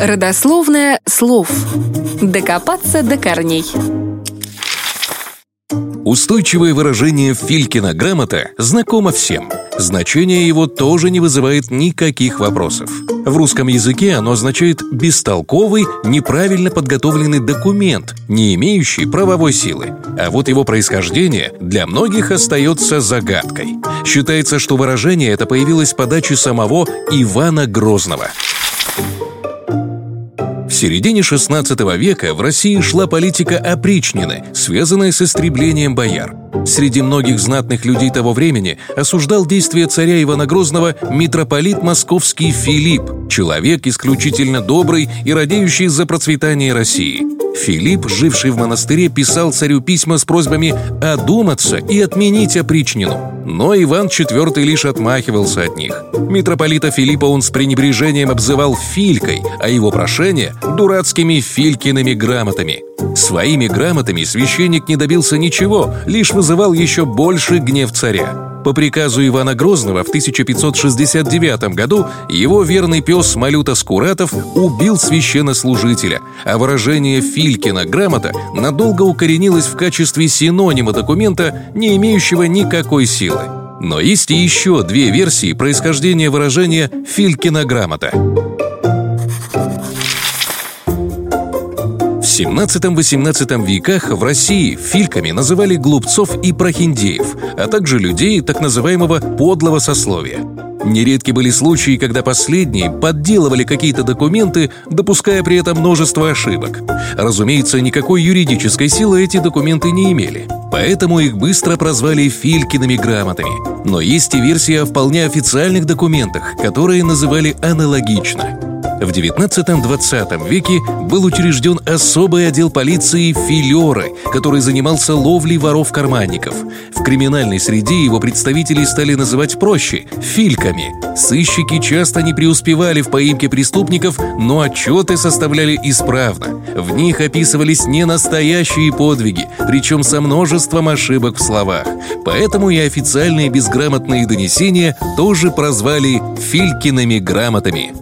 Родословное слов. Докопаться до корней. Устойчивое выражение «Филькина грамота» знакомо всем. Значение его тоже не вызывает никаких вопросов. В русском языке оно означает «бестолковый, неправильно подготовленный документ, не имеющий правовой силы». А вот его происхождение для многих остается загадкой. Считается, что выражение это появилось по даче самого Ивана Грозного – середине XVI века в России шла политика опричнины, связанная с истреблением бояр. Среди многих знатных людей того времени осуждал действия царя Ивана Грозного митрополит московский Филипп, человек исключительно добрый и радеющий за процветание России. Филипп, живший в монастыре, писал царю письма с просьбами одуматься и отменить опричнину. Но Иван IV лишь отмахивался от них. Митрополита Филиппа он с пренебрежением обзывал «филькой», а его прошение – дурацкими филькиными грамотами. Своими грамотами священник не добился ничего, лишь вызывал еще больше гнев царя. По приказу Ивана Грозного в 1569 году его верный пес Малюта Скуратов убил священнослужителя, а выражение «Филькина грамота» надолго укоренилось в качестве синонима документа, не имеющего никакой силы. Но есть и еще две версии происхождения выражения «Филькина грамота». 17-18 веках в России фильками называли глупцов и прохиндеев, а также людей так называемого подлого сословия. Нередки были случаи, когда последние подделывали какие-то документы, допуская при этом множество ошибок. Разумеется, никакой юридической силы эти документы не имели, поэтому их быстро прозвали Филькиными грамотами. Но есть и версия о вполне официальных документах, которые называли аналогично – в 19-20 веке был учрежден особый отдел полиции «Филеры», который занимался ловлей воров-карманников. В криминальной среде его представители стали называть проще – «фильками». Сыщики часто не преуспевали в поимке преступников, но отчеты составляли исправно. В них описывались не настоящие подвиги, причем со множеством ошибок в словах. Поэтому и официальные безграмотные донесения тоже прозвали «филькиными грамотами».